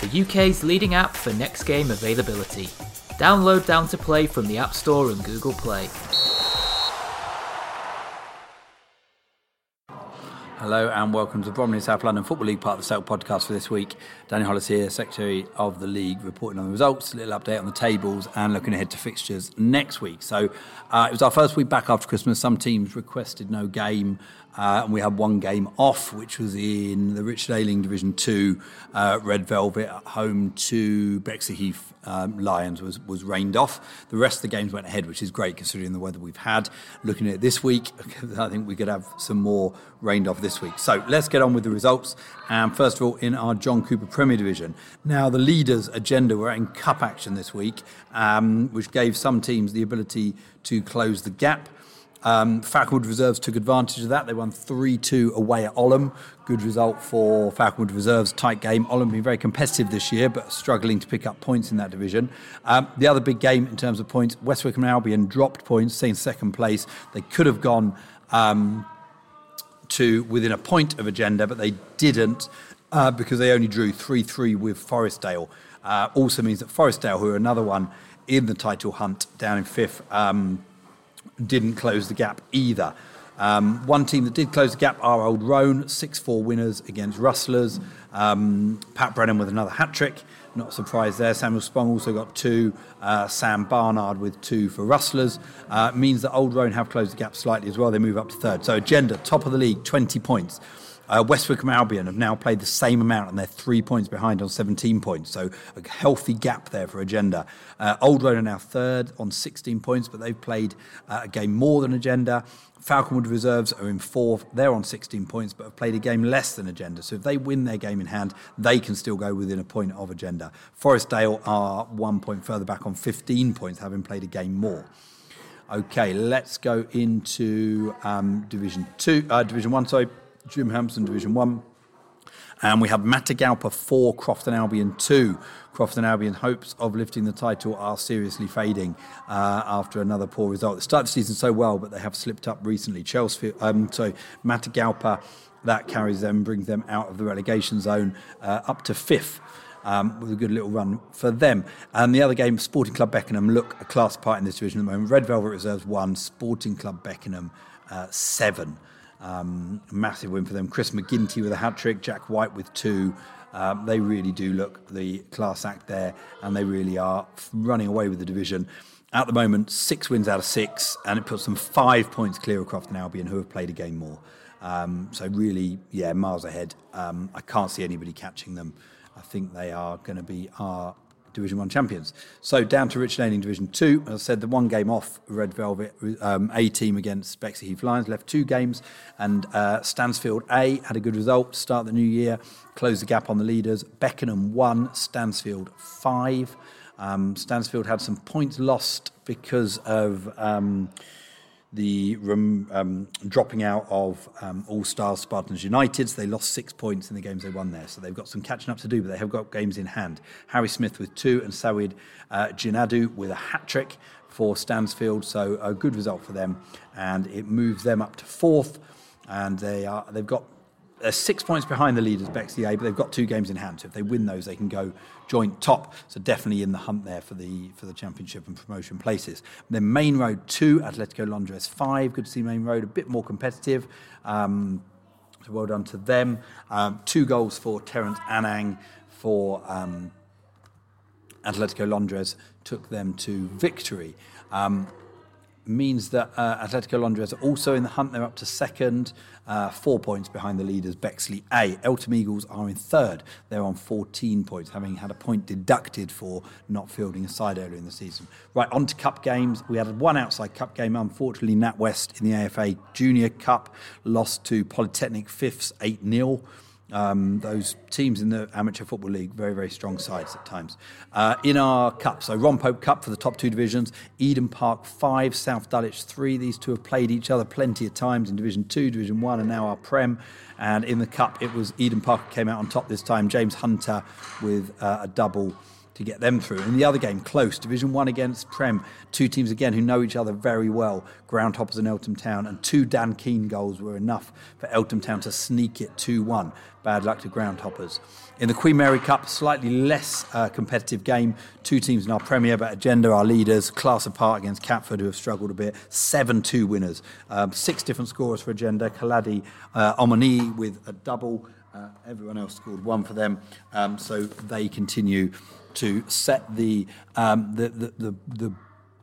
the UK's leading app for next game availability. Download Down to Play from the App Store and Google Play. Hello and welcome to Bromley South London Football League part of the Selk podcast for this week. Danny Hollis here, Secretary of the League, reporting on the results, a little update on the tables and looking ahead to fixtures next week. So uh, it was our first week back after Christmas. Some teams requested no game uh, and we had one game off, which was in the Richard Ayling Division 2, uh, Red Velvet at home to Bexleyheath um, Lions was, was rained off. The rest of the games went ahead, which is great considering the weather we've had. Looking at it this week, I think we could have some more rained off this week. So let's get on with the results. And first of all, in our John Cooper Premier Division. Now, the leaders' agenda were in cup action this week, um, which gave some teams the ability to close the gap. Um, Falconwood Reserves took advantage of that. They won 3 2 away at Oldham. Good result for Falconwood Reserves. Tight game. Oldham been very competitive this year, but struggling to pick up points in that division. Um, the other big game in terms of points West Wickham and Albion dropped points, staying second place. They could have gone um, to within a point of agenda, but they didn't uh, because they only drew 3 3 with Forestdale. Uh, also means that Forestdale, who are another one in the title hunt down in fifth, um, didn't close the gap either. Um, one team that did close the gap are Old Roan, 6 4 winners against Rustlers. Um, Pat Brennan with another hat trick. Not surprised there. Samuel Spong also got two. Uh, Sam Barnard with two for Rustlers. Uh, means that Old Roan have closed the gap slightly as well. They move up to third. So, agenda, top of the league, 20 points. Uh, Wickham Albion have now played the same amount and they're three points behind on 17 points. So a healthy gap there for Agenda. Uh, Old Roan are now third on 16 points, but they've played uh, a game more than Agenda. Falconwood Reserves are in fourth. They're on 16 points, but have played a game less than Agenda. So if they win their game in hand, they can still go within a point of Agenda. Forestdale are one point further back on 15 points, having played a game more. Okay, let's go into um, Division Two, uh, Division One. Sorry, Jim Hampson Division 1. And we have Matagalpa 4, Crofton Albion 2. Crofton Albion hopes of lifting the title are seriously fading uh, after another poor result. They started the season so well, but they have slipped up recently. Chelsea, um, so Matagalpa, that carries them, brings them out of the relegation zone uh, up to fifth. Um, with a good little run for them. And the other game, Sporting Club Beckenham, look a class part in this division at the moment. Red Velvet Reserves one, Sporting Club Beckenham uh, seven. Um, massive win for them. Chris McGinty with a hat trick, Jack White with two. Um, they really do look the class act there, and they really are running away with the division. At the moment, six wins out of six, and it puts them five points clear of Crofton Albion, who have played a game more. Um, so really, yeah, miles ahead. Um, I can't see anybody catching them. I think they are going to be our Division One champions. So down to Richard in Division Two. As I said, the one game off Red Velvet um, A team against Bexleyheath Lions left two games, and uh, Stansfeld A had a good result to start the new year, closed the gap on the leaders. Beckenham one, Stansfeld five. Um, Stansfeld had some points lost because of. Um, the um, dropping out of um, All Stars Spartans United. So they lost six points in the games they won there. So they've got some catching up to do, but they have got games in hand. Harry Smith with two and Sawid uh, Jinadu with a hat trick for Stansfeld. So a good result for them, and it moves them up to fourth. And they are they've got they're six points behind the leaders, Bexley A, but they've got two games in hand. So if they win those, they can go joint top. So definitely in the hunt there for the for the championship and promotion places. then Main Road two, Atletico Londres five. Good to see Main Road a bit more competitive. Um, so well done to them. Um, two goals for Terence Anang for um, Atletico Londres took them to victory. Means that uh, Atletico Londres are also in the hunt. They're up to second, uh, four points behind the leaders, Bexley A. Eltham Eagles are in third. They're on 14 points, having had a point deducted for not fielding a side earlier in the season. Right, on to cup games. We had one outside cup game. Unfortunately, NatWest in the AFA Junior Cup lost to Polytechnic Fifths 8 0. Um, those teams in the Amateur Football League, very, very strong sides at times. Uh, in our cup, so Ron Pope Cup for the top two divisions, Eden Park 5, South Dulwich 3. These two have played each other plenty of times in Division 2, Division 1, and now our Prem. And in the cup, it was Eden Park came out on top this time. James Hunter with uh, a double to get them through. In the other game, close, Division 1 against Prem, two teams again who know each other very well, Groundhoppers and Eltham Town, and two Dan Keane goals were enough for Eltham Town to sneak it 2 1. Bad luck to Groundhoppers. In the Queen Mary Cup, slightly less uh, competitive game. Two teams in our Premier, but Agenda, our leaders, class apart against Catford, who have struggled a bit. 7 2 winners. Um, six different scorers for Agenda. Kaladi uh, Omani with a double. Uh, everyone else scored one for them. Um, so they continue to set the, um, the, the, the, the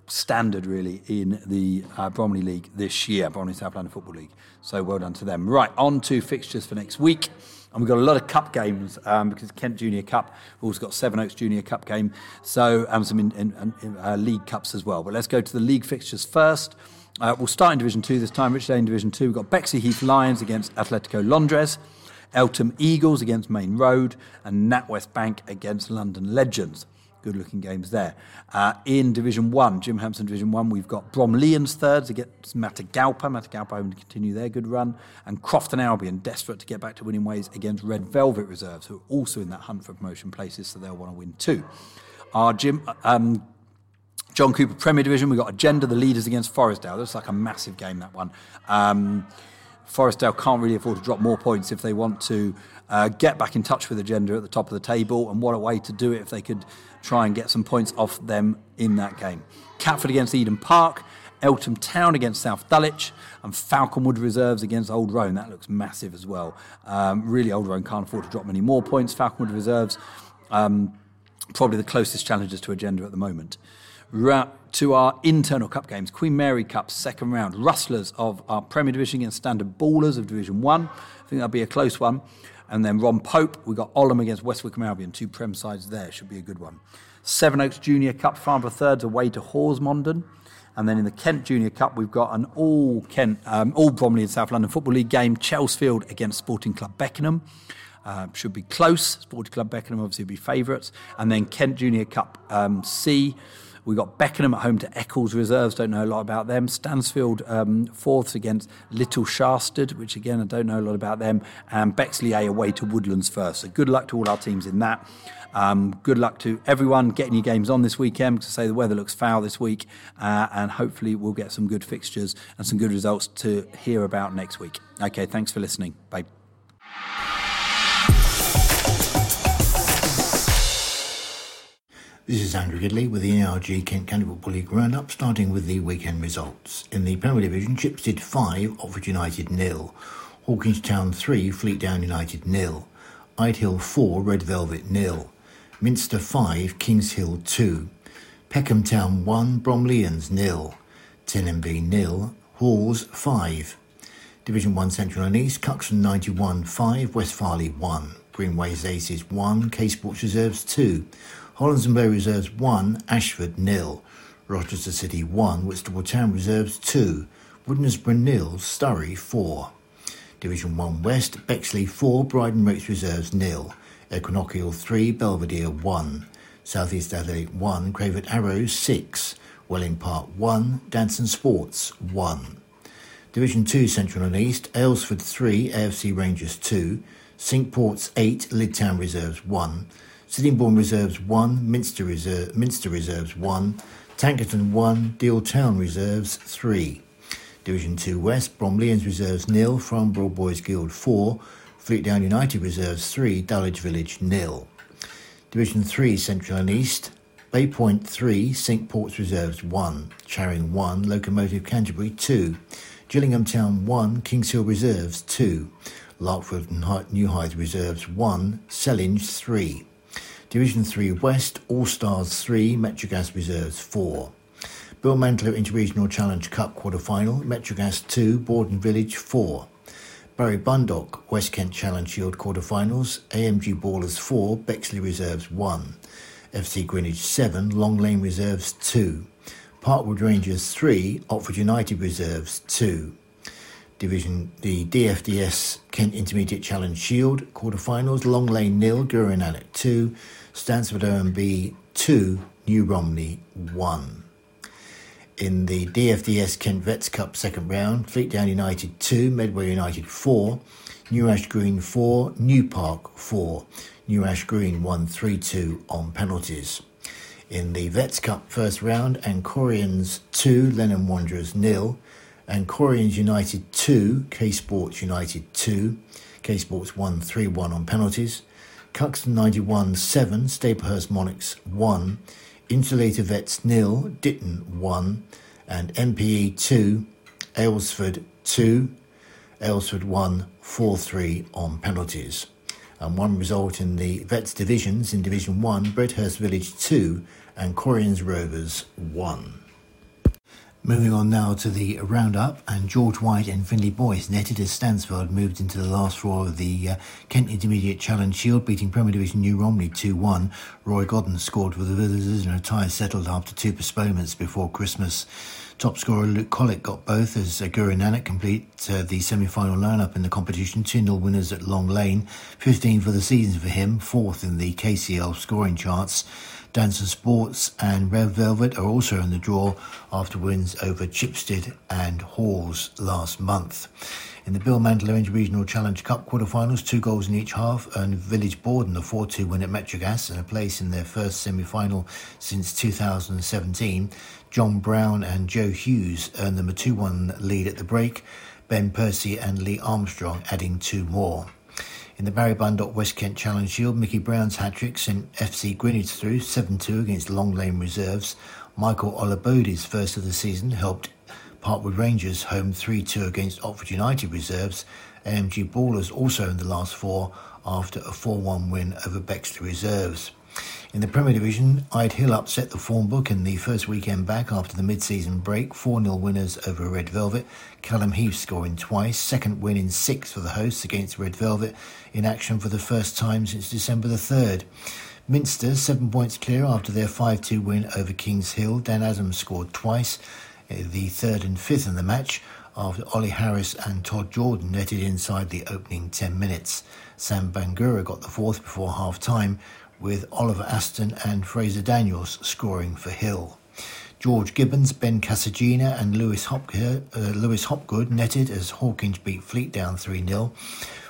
standard really in the uh, Bromley League this year, Bromley South London Football League. So well done to them. Right, on to fixtures for next week. And we've got a lot of cup games um, because Kent Junior Cup. We've also got Seven Oaks Junior Cup game. So some in, in, in uh, league cups as well. But let's go to the league fixtures first. Uh, we'll start in Division Two this time. Rich in Division Two. We've got Bexley Heath Lions against Atletico Londres. Eltham Eagles against Main Road, and NatWest Bank against London Legends. Good looking games there. Uh, in Division 1, Jim Hampson Division 1, we've got Bromleyans thirds against Matagalpa. Matagalpa hoping to continue their good run. And Crofton Albion desperate to get back to winning ways against Red Velvet Reserves, who are also in that hunt for promotion places, so they'll want to win too. Our Jim. Um, John Cooper Premier Division, we've got Agenda, the leaders against Forestdale. Looks like a massive game, that one. Um, Forestdale can't really afford to drop more points if they want to uh, get back in touch with Agenda at the top of the table. And what a way to do it if they could try and get some points off them in that game. Catford against Eden Park, Eltham Town against South Dulwich, and Falconwood Reserves against Old Roan. That looks massive as well. Um, really, Old Roan can't afford to drop many more points. Falconwood Reserves, um, probably the closest challengers to Agenda at the moment to our internal cup games. Queen Mary Cup, second round. Rustlers of our Premier Division against Standard Ballers of Division 1. I think that'll be a close one. And then Ron Pope, we've got Ollam against West Wickham Albion. Two Prem sides there, should be a good one. Seven Oaks Junior Cup, Farnborough Thirds away to Horsmonden. And then in the Kent Junior Cup, we've got an all Kent, um, all Bromley and South London Football League game. Chelsfield against Sporting Club Beckenham. Uh, should be close. Sporting Club Beckenham obviously will be favourites. And then Kent Junior Cup um, C. We've got Beckenham at home to Eccles Reserves, don't know a lot about them. Stansfeld um, fourths against Little Shastard, which again, I don't know a lot about them. And Bexley A away to Woodlands first. So good luck to all our teams in that. Um, good luck to everyone getting your games on this weekend To say the weather looks foul this week, uh, and hopefully we'll get some good fixtures and some good results to hear about next week. Okay, thanks for listening. Bye. This is Andrew Gidley with the ARG Kent County Football League roundup, starting with the weekend results. In the Premier Division, Chipstead 5, Oxford United nil. Hawkinge Town 3, Fleetdown United nil. Hill 4, Red Velvet nil. Minster 5, Kings Hill 2. Peckham Town 1, Bromleyans nil. Ten Em Bee nil. Halls 5. Division 1 Central and East, Cuxton 91 5, West Farleigh 1. Greenways Aces 1, K Sports Reserves 2. Hollands and Blair Reserves 1, Ashford nil. Rochester City 1, Whitstable Town Reserves 2, Woodnesborough nil, Surrey 4. Division 1 West, Bexley 4, Bridon Ropes Reserves nil. Equinoctial 3, Belvedere 1. South East Adelaide 1, Crayford Arrows 6. Welling Park 1, Danson Sports 1. Division 2 Central and East, Aylesford 3, AFC Rangers 2. Cinque Ports 8, Lydd Town Reserves 1. Sittingbourne Reserves 1, Minster, Reserve, Minster Reserves 1, Tankerton 1, Deal Town Reserves 3. Division 2 West, Bromleyans Reserves nil, Farnborough Boys Guild 4, Fleetdown United Reserves 3, Dulwich Village nil. Division 3 Central and East, Bay Point 3, Cinque Ports Reserves 1, Charing 1, Locomotive Canterbury 2, Gillingham Town 1, Kings Hill Reserves 2, Larkfield and New Hythe Reserves 1, Sellindge 3. Division 3 West, All Stars 3, Metrogas Reserves 4. Bill Manklow Interregional Challenge Cup quarter final, Metrogas 2, Borden Village 4. Barry Bundock, West Kent Challenge Shield quarter-finals, AMG Ballers 4, Bexley Reserves 1. FC Greenwich 7, Long Lane Reserves 2. Parkwood Rangers 3, Oxford United Reserves 2. Division, the DFDS Kent Intermediate Challenge Shield quarterfinals, Long Lane nil, Guru Nanak 2, Stansfeld OMB 2, New Romney 1. In the DFDS Kent Vets Cup second round, Fleetdown United 2, Medway United 4, New Ash Green 4, New Park 4. New Ash Green won 3 2 on penalties. In the Vets Cup first round, Ancorians 2, Lennon Wanderers nil, Ancorians United 2, K Sports United 2, K Sports 1 3 1 on penalties, Cuxton 91 7, Staplehurst Monarchs 1, Insulator Vets nil, Ditton 1, and MPE 2, Aylesford 2, Aylesford 1 4 3 on penalties and one result in the Vets divisions in Division 1, Bredhurst Village 2 and Corians Rovers 1. Moving on now to the roundup, and George White and Finley Boyce netted as Stansfeld moved into the last four of the uh, Kent Intermediate Challenge Shield, beating Premier Division New Romney 2 1. Roy Godden scored for the visitors, and a tie settled after two postponements before Christmas. Top scorer Luke Collick got both as Guru Nanak complete uh, the semi-final lineup in the competition. 2-0 winners at Long Lane, 15 for the season for him, fourth in the KCL scoring charts. Danson Sports and Red Velvet are also in the draw after wins over Chipstead and Halls last month. In the Bill Manklow Regional Challenge Cup quarterfinals, two goals in each half earned Village Borden a 4 2 win at Metrogas and a place in their first semi final since 2017. John Brown and Joe Hughes earned them a 2 1 lead at the break, Ben Percy and Lee Armstrong adding two more. In the Barry Bundock West Kent Challenge Shield, Mickey Brown's hat trick sent FC Greenwich through 7 2 against Long Lane Reserves. Michael Olabodi's first of the season helped Parkwood Rangers home 3 2 against Oxford United Reserves. AMG Ballers also in the last four after a 4 1 win over Bexley Reserves. In the Premier Division, Ide Hill upset the form book in the first weekend back after the mid-season break. 4-0 winners over Red Velvet. Callum Heath scoring twice. Second win in six for the hosts against Red Velvet in action for the first time since December the 3rd. Minster, seven points clear after their 5-2 win over Kings Hill. Dan Adams scored twice, uh, the third and fifth in the match after Ollie Harris and Todd Jordan netted inside the opening 10 minutes. Sam Bangura got the fourth before half time, with Oliver Aston and Fraser Daniels scoring for Hill. George Gibbons, Ben Casagina, and Lewis, Hopgood, uh, Lewis Hopgood netted as Hawkinge beat Fleet down 3 0.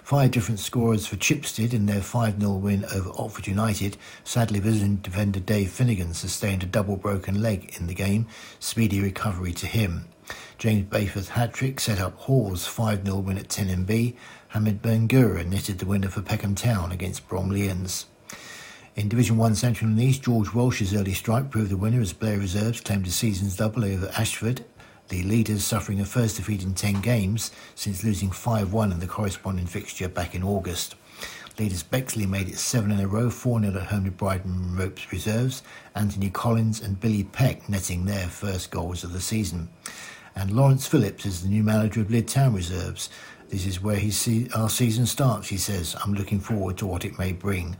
Five different scorers for Chipstead in their 5 0 win over Oxford United. Sadly, visiting defender Dave Finnegan sustained a double broken leg in the game. Speedy recovery to him. James Bayford's hat trick set up Hall's 5 0 win at Ten Em Bee. Hamid Bangura netted the winner for Peckham Town against Bromleyans. In Division 1 Central and East, George Welsh's early strike proved the winner as Blair Reserves claimed a season's double over Ashford, the leaders suffering a first defeat in 10 games since losing 5 1 in the corresponding fixture back in August. Leaders Bexley made it seven in a row, 4 0 at home to Bridon Ropes Reserves, Anthony Collins and Billy Peck netting their first goals of the season. And Lawrence Phillips is the new manager of Lydd Town Reserves. This is where our season starts, he says. I'm looking forward to what it may bring.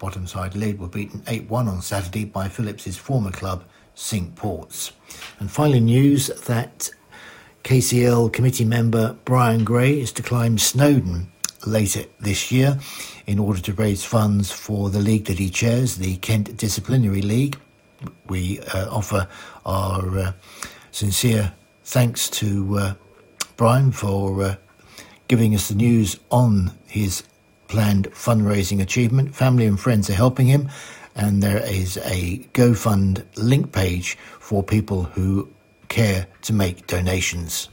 Bottom side Lydd were beaten 8 1 on Saturday by Phillips's former club, Cinque Ports. And finally, news that KCL committee member Brian Gray is to climb Snowdon later this year in order to raise funds for the league that he chairs, the Kent Disciplinary League. We uh, offer our uh, sincere thanks to uh, Brian for uh, giving us the news on his planned fundraising achievement. Family and friends are helping him, and there is a GoFund link page for people who care to make donations.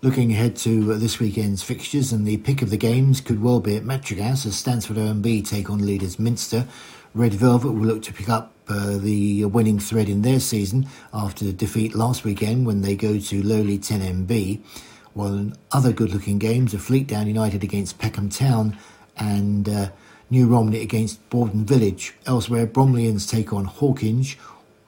Looking ahead to this weekend's fixtures, and the pick of the games could well be at Metrogas as Stansfeld OMB take on leaders Minster. Red Velvet will look to pick up uh, the winning thread in their season after the defeat last weekend when they go to lowly Ten Em Bee. While in other good looking games are Fleetdown United against Peckham Town and uh, New Romney against Borden Village. Elsewhere, Bromleyans take on Hawkinge,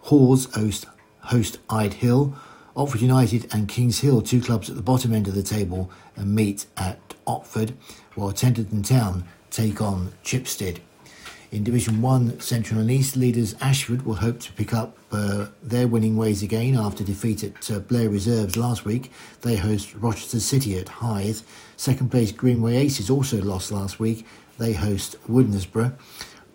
Hawes host, host Ide Hill, Oxford United and Kings Hill, two clubs at the bottom end of the table, and meet at Oxford, while Tenterden Town take on Chipstead. In Division 1, Central and East leaders Ashford will hope to pick up uh, their winning ways again after defeat at uh, Blair Reserves last week. They host Rochester City at Hythe. Second place Greenway Aces also lost last week. They host Woodnesborough.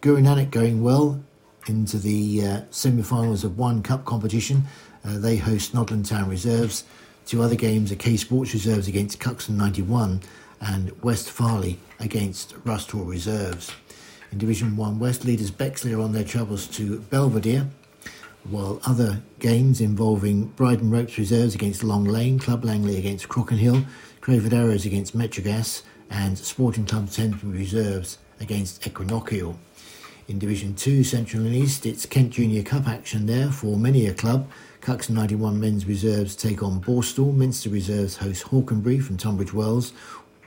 Guru Nanak going well into the uh, semi-finals of one cup competition. Uh, they host Snodland Town Reserves. Two other games are K Sports Reserves against Cuxton 91 and West Farleigh against Rusthall Reserves. In Division 1 West, leaders Bexley are on their travels to Belvedere, while other games involving Bridon Ropes Reserves against Long Lane, Club Langley against Crockenhill, Crayford Arrows against Metrogas, and Sporting Club Thamesmead Reserves against Equinoctial. In Division 2, Central and East, it's Kent Junior Cup action there for many a club. Cuxton 91 men's reserves take on Borstal, Minster reserves host Hawkenbury from Tunbridge Wells,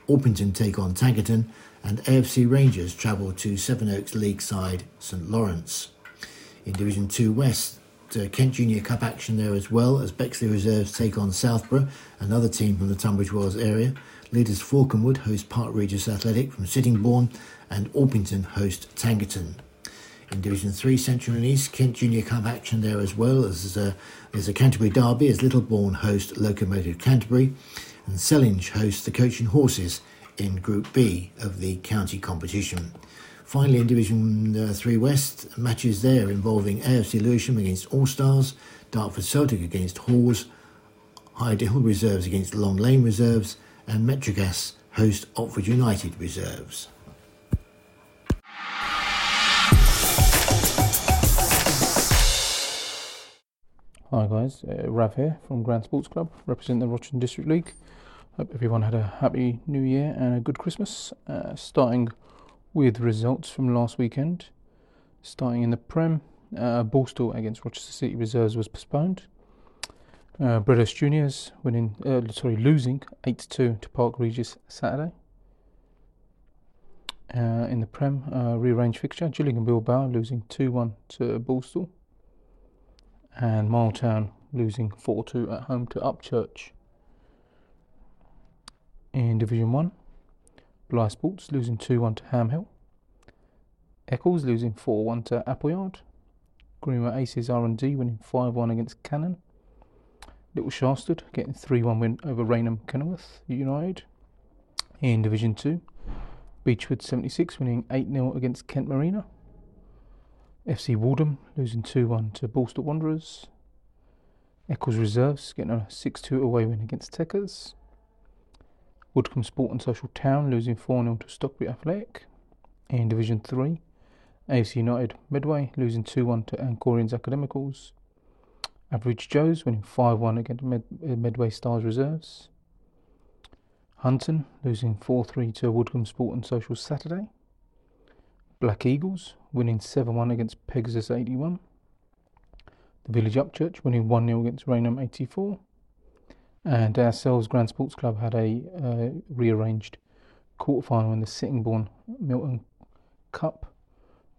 Orpington take on Tankerton, and AFC Rangers travel to Sevenoaks League side St Lawrence. In Division 2 West, uh, Kent Junior Cup action there as well as Bexley Reserves take on Southborough, another team from the Tunbridge Wells area. Leaders Falconwood host Park Regis Athletic from Sittingbourne, and Orpington host Tankerton. In Division 3, Central and East, Kent Junior Cup action there as well as uh, there's a Canterbury Derby as Littlebourne host Locomotive Canterbury, and Sellindge host the Coaching Horses in Group B of the county competition. Finally, in Division uh, 3 West, matches there involving AFC Lewisham against All Stars, Dartford Celtic against Hawes, Ide Hill Reserves against Long Lane Reserves, and Metrogas host Otford United Reserves. Hi guys, uh, Rav here from Grand Sports Club, representing the Rochester District League. Hope everyone had a happy new year and a good Christmas. Uh, starting with results from last weekend. Starting in the Prem, uh, against Rochester City Reserves was postponed. Uh, British Juniors winning, uh, sorry, losing 8 2 to Park Regis Saturday. Uh, in the Prem, uh, rearranged fixture, Gillingham Bilbao losing 2 1 to Borstal. And Miletown losing 4 2 at home to Upchurch in Division 1. Blyth Sports losing 2 1 to Ham Hill. Eccles losing 4 1 to Appleyard. Greenway Aces R&D winning 5 1 against Cannon. Little Shastard getting 3 1 win over Rainham Kenilworth United. In Division 2, Beechwood 76 winning 8 0 against Kent Marina. FC Waldham losing 2 1 to Borstal Wanderers. Eccles Reserves getting a 6 2 away win against Techers. Woodcombe Sport and Social Town losing 4 0 to Stockbury Athletic. In Division 3, AFC United Medway losing 2 1 to Ancorians Academicals. Average Joes winning 5 1 against Med- uh, Medway Stars Reserves. Hunton losing 4 3 to Woodcombe Sport and Social Saturday. Black Eagles winning 7 1 against Pegasus 81. The Village Upchurch winning 1 0 against Rainham 84. And ourselves, Grand Sports Club, had a uh, rearranged quarterfinal in the Sittingbourne Milton Cup,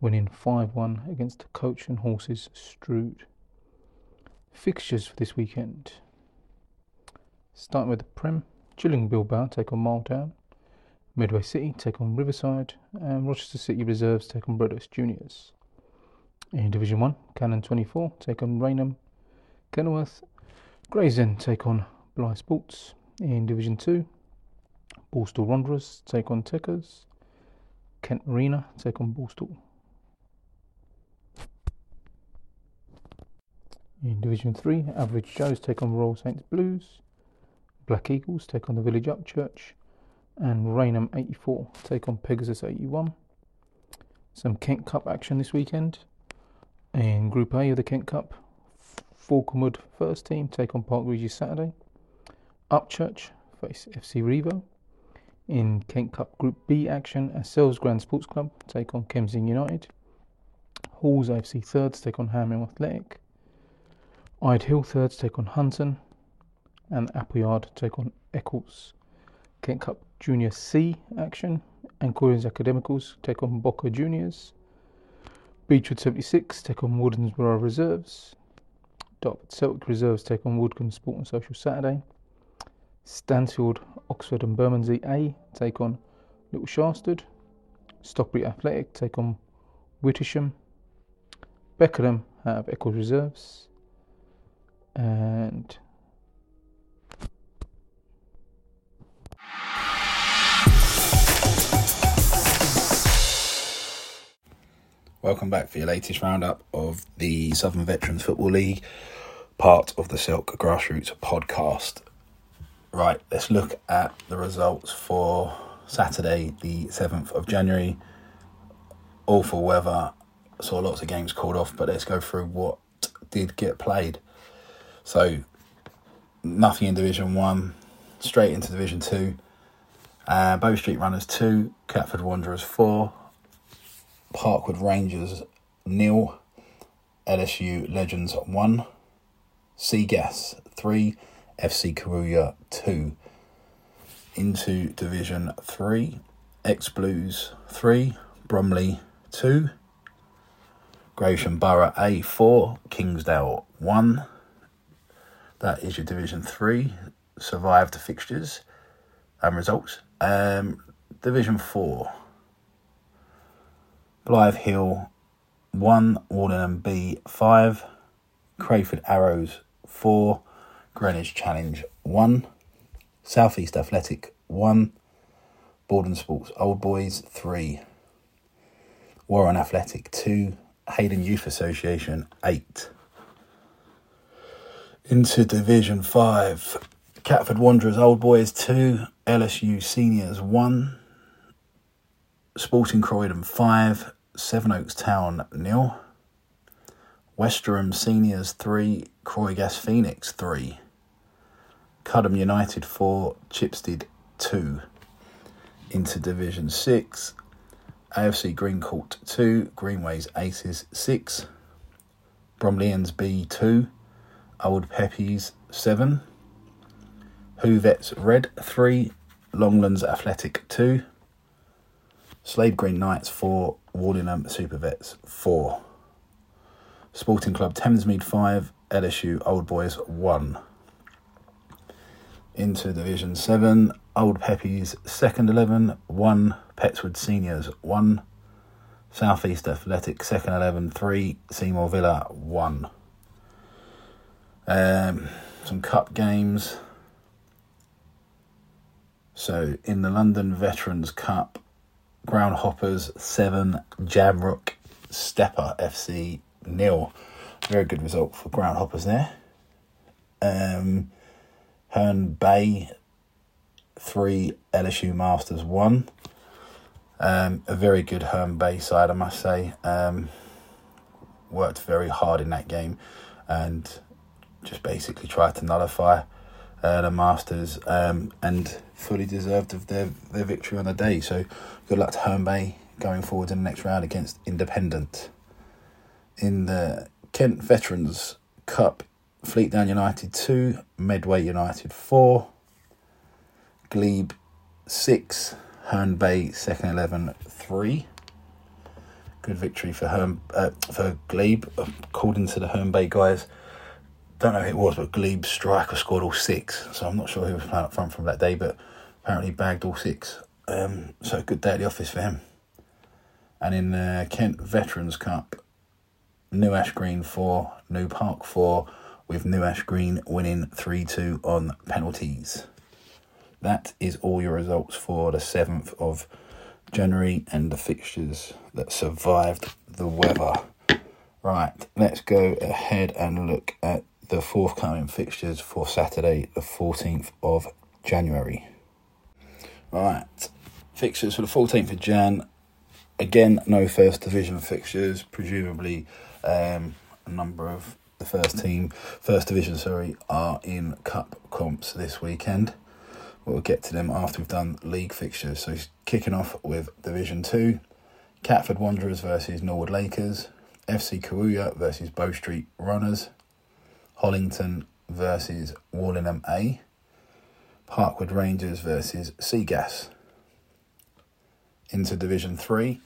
winning 5 1 against Coach and Horses Strood. Fixtures for this weekend. Starting with the Prem, Gillingham Bilbao take on Miletown, Medway City take on Riverside, and Rochester City Reserves take on Broadhurst Juniors. In Division 1, Cannon 24 take on Rainham, Kenilworth, Grayson take on Blyth Sports. In Division 2, Borstal Wanderers take on Tickers. Kent Marina take on Borstal. In Division 3, Average Joes take on Royal Saints Blues. Black Eagles take on the Village Upchurch. And Rainham 84 take on Pegasus 81. Some Kent Cup action this weekend. In Group A of the Kent Cup, Falconwood first team take on Park Regis Saturday. Upchurch face FC Revo. In Kent Cup Group B action, Sells Grand Sports Club take on Kemsing United. Halls AFC thirds take on Ham Hill Athletic. Ide Hill thirds take on Hunton. And Appleyard take on Eccles. Kent Cup Junior C action, Ancorians Academicals take on Boca Juniors. Beechwood 76 take on Woodnesborough Reserves. Dartford Celtic Reserves take on Woodcombe Sport and Social Saturday. Stansfeld, Oxford and Bermondsey A take on Little Shastard. Stockbury Athletic take on Wittersham. Beckenham have Eccles reserves. And Welcome back for your latest roundup of the Southern Veterans Football League, part of the Selk Grassroots podcast. Right, let's look at the results for Saturday, the 7th of January. Awful weather, saw lots of games called off, but let's go through what did get played. So, nothing in Division 1, straight into Division 2. Uh, Bow Street Runners 2, Catford Wanderers 4, Parkwood Rangers nil, LSU Legends one, Seagas three, FC Karuya two. Into Division three, X Blues three, Bromley two, Gravesham Borough A four, Kingsdale one. That is your Division three. Survived the fixtures and results. Um, Division four. Blythe Hill 1, Warden B 5, Crayford Arrows 4, Greenwich Challenge 1, Southeast Athletic 1, Borden Sports Old Boys 3, Warren Athletic 2, Hayden Youth Association 8. Into Division 5, Catford Wanderers Old Boys 2, LSU Seniors 1, Sporting Croydon 5, Sevenoaks Town nil. Westerham Seniors 3, Croygas Phoenix 3. Cudham United 4, Chipstead 2. Into Division 6, AFC Greencourt 2, Greenways Aces 6. Bromleyans B 2, Old Peppies 7. Hoovets Red 3, Longlands Athletic 2. Slade Green Knights 4, Waldingham Super Vets 4. Sporting Club Thamesmead 5, LSU Old Boys 1. Into Division 7, Old Peppies second 11, 1. Petts Wood Seniors 1. Southeast Athletic second 11, 3. Seymour Villa 1. Um, some cup games. So in the London Veterans Cup, Groundhoppers 7, Jamrock Stepper FC nil. Very good result for Groundhoppers there. Um, Herne Bay 3, LSU Masters 1. Um, a very good Herne Bay side, I must say. Um, worked very hard in that game and just basically tried to nullify uh, the Masters um, and fully deserved of their, their victory on the day. So good luck to Herne Bay going forward in the next round against Independent. In the Kent Veterans Cup, Fleetdown United 2, Medway United 4, Glebe 6, Herne Bay second 11 3. Good victory for Herne, uh, for Glebe, according to the Herne Bay guys don't know who it was, but Glebe's striker scored all six. So I'm not sure who was playing up front from that day, but apparently bagged all six. Um, so good day at the office for him. And in the Kent Veterans Cup, New Ash Green 4, New Park 4, with New Ash Green winning 3 2 on penalties. That is all your results for the 7th of January and the fixtures that survived the weather. Right, let's go ahead and look at the forthcoming fixtures for Saturday, the 14th of January. Right, fixtures for the 14th of Jan. Again, no first division fixtures, presumably um, a number of first team, first division, sorry, are in cup comps this weekend. We'll get to them after we've done league fixtures. So, kicking off with Division 2, Catford Wanderers versus Norwood Lakers, FC Karuya versus Bow Street Runners, Hollington versus Warlingham A, Parkwood Rangers versus Seagas. Into Division 3,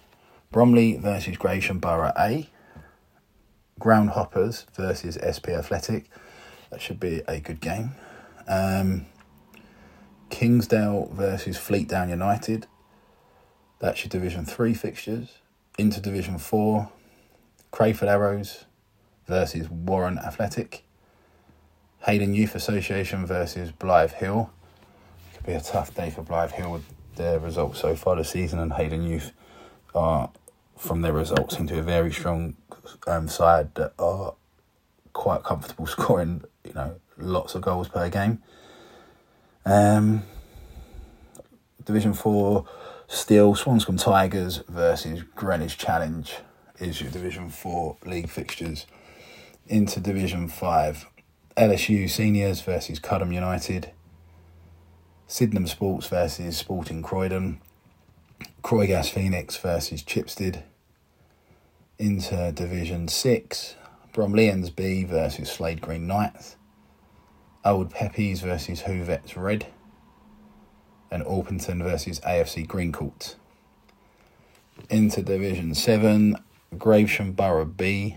Bromley versus Gravesham Borough A, Groundhoppers versus SP Athletic. That should be a good game. Um, Kingsdale versus Fleet Down United. That's your Division 3 fixtures. into Division 4, Crayford Arrows versus Warren Athletic. Hayden Youth Association versus Blythe Hill. Could be a tough day for Blythe Hill with their results so far this season, and Hayden Youth are, from their results, into a very strong um, side that are quite comfortable scoring, you know, lots of goals per game. Um, Division 4 Steel Swanscombe Tigers versus Greenwich Challenge is your Division 4 league fixtures. Into Division 5 LSU Seniors versus Cudham United. Sydenham Sports versus Sporting Croydon. Croygas Phoenix versus Chipstead. Into Division 6 Bromleyans B versus Slade Green Knights. Old Peppies versus Hoovets Red and Orpington versus AFC Green Greencourt. Into Division 7, Gravesham Borough B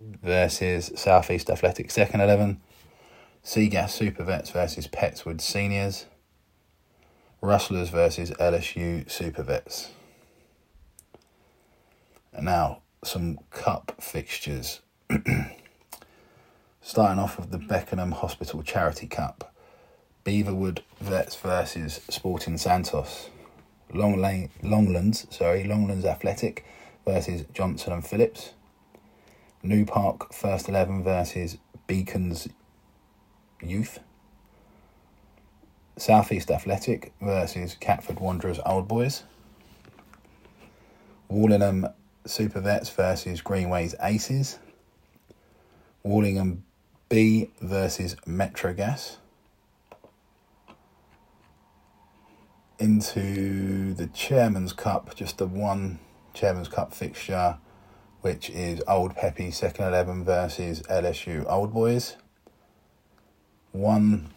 versus Southeast Athletic Second 11. Seagas Super Vets versus Petts Wood Seniors. Rustlers versus LSU Super Vets. And now, some cup fixtures. Starting off with the Beckenham Hospital Charity Cup. Beaverwood Vets versus Sporting Santos. Long Lane, Longlands, sorry, Longlands Athletic versus Johnson and Phillips. New Park First Eleven versus Beacons Youth. Southeast Athletic versus Catford Wanderers Old Boys. Warlingham Super Vets versus Greenways Aces. Warlingham B versus Metro Gas. Into the Chairman's Cup, just the one Chairman's Cup fixture, which is Old Peppy second eleven versus LSU Old Boys. One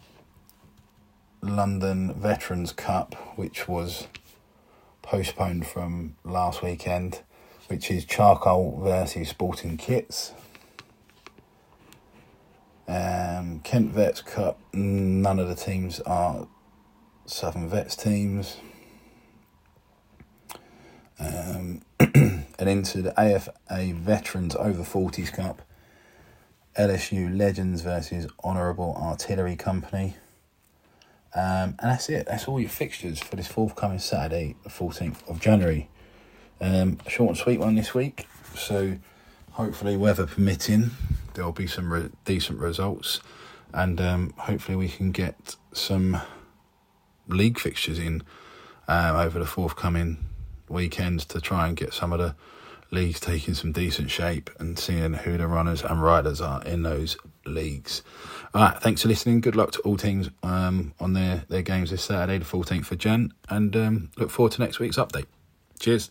London Veterans Cup, which was postponed from last weekend, which is Charcoal versus Sporting Kits. Um, Kent Vets Cup, none of the teams are Southern Vets teams. Um, and into the AFA Veterans Over 40s Cup, LSU Legends versus Honourable Artillery Company. Um, and that's it. That's all your fixtures for this forthcoming Saturday, the 14th of January. Um, short and sweet one this week. So hopefully, weather permitting, there'll be some re- decent results. And um, hopefully, we can get some league fixtures in um, over the forthcoming weekends to try and get some of the leagues taking some decent shape and seeing who the runners and riders are in those leagues. All right, thanks for listening. Good luck to all teams um, on their, their games this Saturday, the 14th of Jan, and um, look forward to next week's update. Cheers.